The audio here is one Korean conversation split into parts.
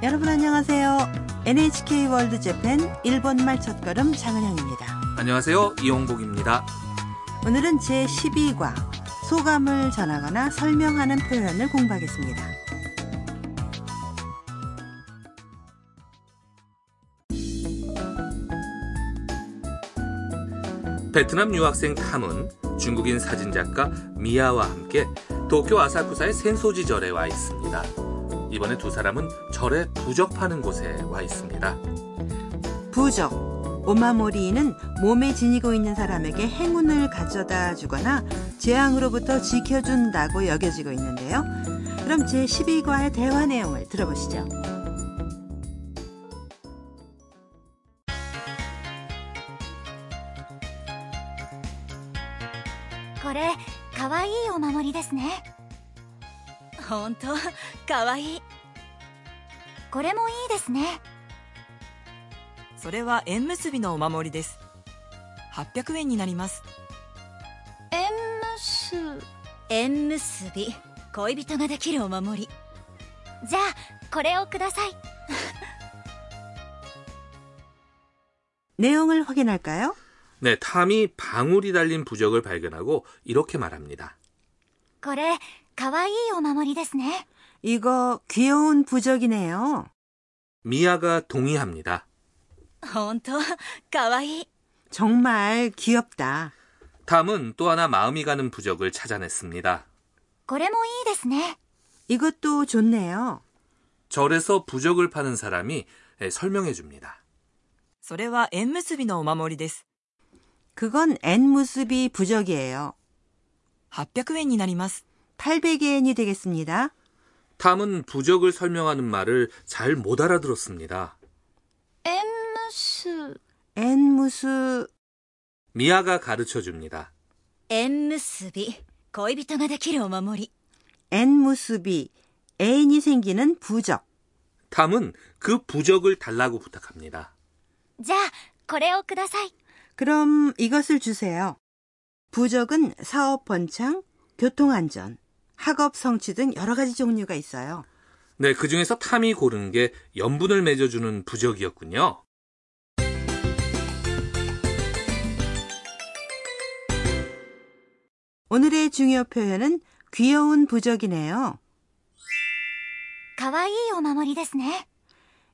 여러분 안녕하세요. NHK 월드 재팬 일본말 첫걸음 장은영입니다. 안녕하세요. 이용복입니다. 오늘은 제12과 소감을 전하거나 설명하는 표현을 공부하겠습니다. 베트남 유학생 탐은 중국인 사진작가 미아와 함께 도쿄 아사쿠사의 센소지절에 와 있습니다. 이번에 두 사람은 절에 부적 파는 곳에 와 있습니다. 부적 오마모리는 몸에 지니고 있는 사람에게 행운을 가져다 주거나 재앙으로부터 지켜준다고 여겨지고 있는데요. 그럼 제12과의 대화 내용을 들어보시죠. これかわいいお守りですねほんとかわいい これもいいですねそれは縁結びのお守りです800円になります縁結縁結び恋人ができるお守りじゃあこれをください 내용을 확인할까요? 네, 탐이 방울이 달린 부적을 발견하고 이렇게 말합니다. これかわいいお守りですね 이거 귀여운 부적이네요. 미아가 동의합니다. ほんとかわいい 정말 귀엽다. 탐은 또 하나 마음이 가는 부적을 찾아냈습니다. これもいいですね 이것도 좋네요. 절에서 부적을 파는 사람이 예, 설명해 줍니다. それは縁結びのお守りです 그건 N무습이 부적이에요. 800円になります 800엔이 되겠습니다. 탐은 부적을 설명하는 말을 잘 못 알아들었습니다. えんむす えんむす 미아가 가르쳐 줍니다. 縁結び 고이비토가 다키르 오마모리. 엠무스비 애인이 생기는 부적 탐은 그 부적을 달라고 부탁합니다. 자, 고래오크다사이. 그럼 이것을 주세요. 부적은 사업 번창, 교통안전. 학업 성취 등 여러 가지 종류가 있어요. 네, 그 중에서 탐이 고른 게 연분을 맺어주는 부적이었군요. 오늘의 중요 표현은 귀여운 부적이네요. かわいいお守りですね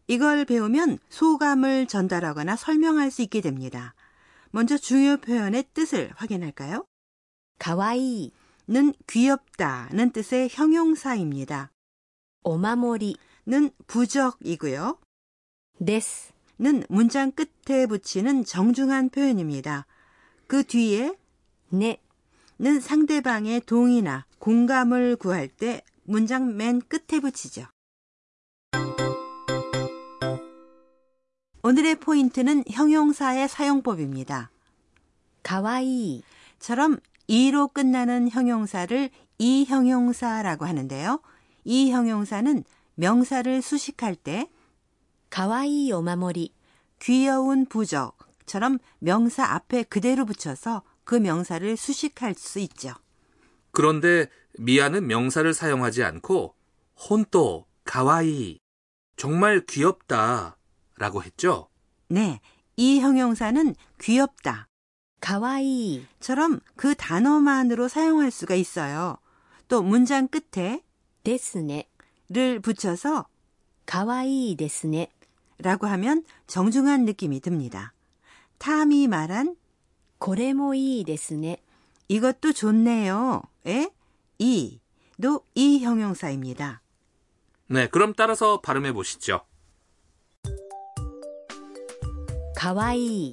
이걸 배우면 소감을 전달하거나 설명할 수 있게 됩니다. 먼저 중요 표현의 뜻을 확인할까요? かわいい 는 귀엽다는 뜻의 형용사입니다. 오마모리는 부적이고요. 데스 는 문장 끝에 붙이는 정중한 표현입니다. 그 뒤에 네는 상대방의 동의나 공감을 구할 때 문장 맨 끝에 붙이죠. 오늘의 포인트는 형용사의 사용법입니다. 가와이처럼 이로 끝나는 형용사를 이형용사라고 하는데요. 이형용사는 명사를 수식할 때 가와이 요마모리 귀여운 부적처럼 명사 앞에 그대로 붙여서 그 명사를 수식할 수 있죠. 그런데 미아는 명사를 사용하지 않고 혼또 가와이 정말 귀엽다라고 했죠. 네, 이 형용사는 귀엽다 가와이처럼 그 단어만으로 사용할 수가 있어요. 또 문장 끝에 데스네를 붙여서 가와이 데스네 라고 하면 정중한 느낌이 듭니다. 탐이 말한 고레모이 데스네 이것도 좋네요. 에 이도 이 형용사입니다. 네, 그럼 따라서 발음해 보시죠. 가와이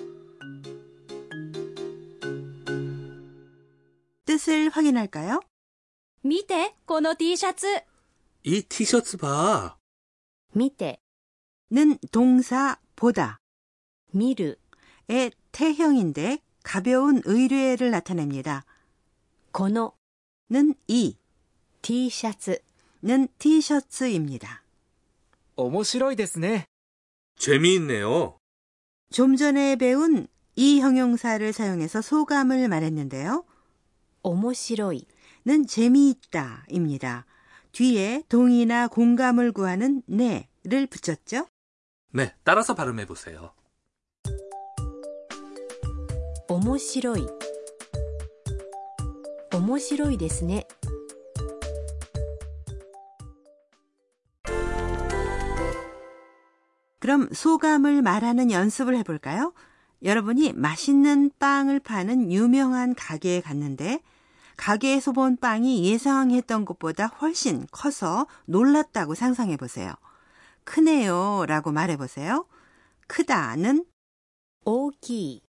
뜻을 확인할까요? 見てこの T シャツ 이 티셔츠 봐. 見て、 는 동사 보다 見る、 의 태형인데 가벼운 의뢰를 나타냅니다. この 는 이, T シャツ、 는 티셔츠입니다. 面白いですね。 재미있네요. 좀 전에 배운 이 형용사를 사용해서 소감을 말했는데요. 面白い、 는 재미있다입니다. 뒤에 동의나 공감을 구하는 네를 붙였죠. 네, 따라서 발음해 보세요. 面白い。面白いですね。 그럼 소감을 말하는 연습을 해볼까요? 여러분이 맛있는 빵을 파는 유명한 가게에 갔는데 가게에서 본 빵이 예상했던 것보다 훨씬 커서 놀랐다고 상상해 보세요. 크네요 라고 말해 보세요. 크다는 大きい、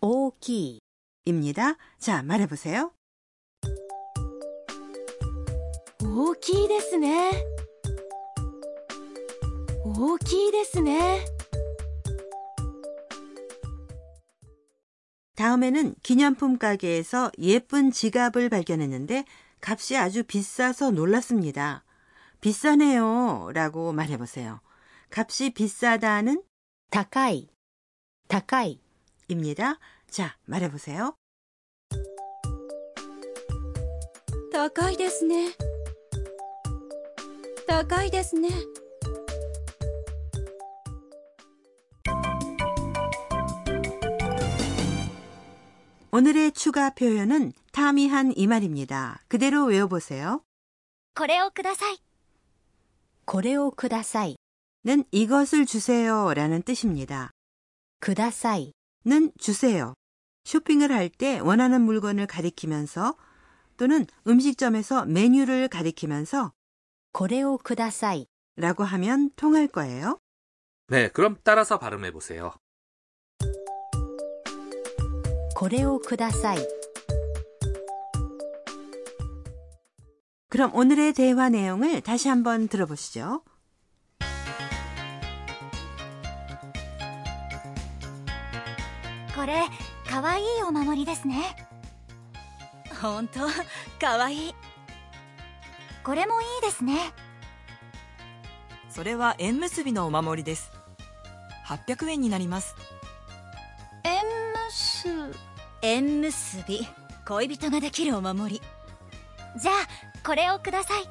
大きい、 입니다. 자, 말해 보세요. 大きいですね。大きいですね。 다음에는 기념품 가게에서 예쁜 지갑을 발견했는데 값이 아주 비싸서 놀랐습니다. 비싸네요. 라고 말해보세요. 값이 비싸다는 高い、高い、 입니다. 자, 말해보세요. 高いですね。高いですね。 오늘의 추가 표현은 타미한 이 말입니다. 그대로 외워보세요. これをください。これをください。 는 이것을 주세요 라는 뜻입니다. ください。 는 주세요. 쇼핑을 할 때 원하는 물건을 가리키면서 또는 음식점에서 메뉴를 가리키면서 これをください。 라고 하면 통할 거예요. 네, 그럼 따라서 발음해 보세요. これをください。 그럼 오늘의 대화 내용을 다시 한번 들어보시죠. これ、かわいいお守りですね。ほんと、かわいい。これもいいですね。それは縁結びのお守りです。800円になります。 縁結縁結び。恋人ができるお守り。じゃあ、これをください。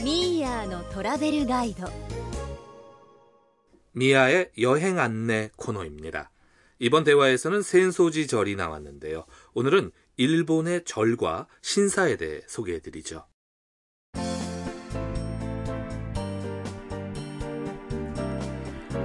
ミーヤーのトラベルガイド。 미아의 여행 안내 코너입니다. 이번 대화에서는 센소지절이 나왔는데요. 오늘은 일본의 절과 신사에 대해 소개해 드리죠.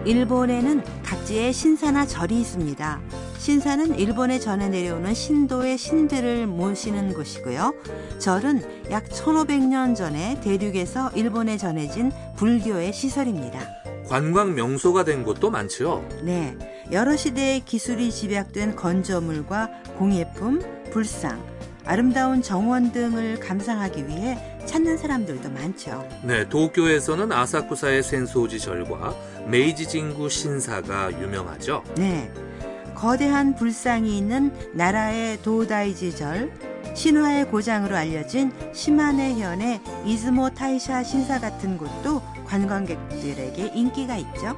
일본에는 각지의 신사나 절이 있습니다. 신사는 일본에 전해 내려오는 신도의 신들을 모시는 곳이고요. 절은 약 1500년 전에 대륙에서 일본에 전해진 불교의 시설입니다. 관광 명소가 된 곳도 많죠. 네, 여러 시대의 기술이 집약된 건조물과 공예품, 불상, 아름다운 정원 등을 감상하기 위해 찾는 사람들도 많죠. 네, 도쿄에서는 아사쿠사의 센소지 절과 메이지 진구 신사가 유명하죠. 네. 거대한 불상이 있는 나라의 도다이지 절, 신화의 고장으로 알려진 시마네 현의 이즈모 타이샤 신사 같은 곳도 관광객들에게 인기가 있죠.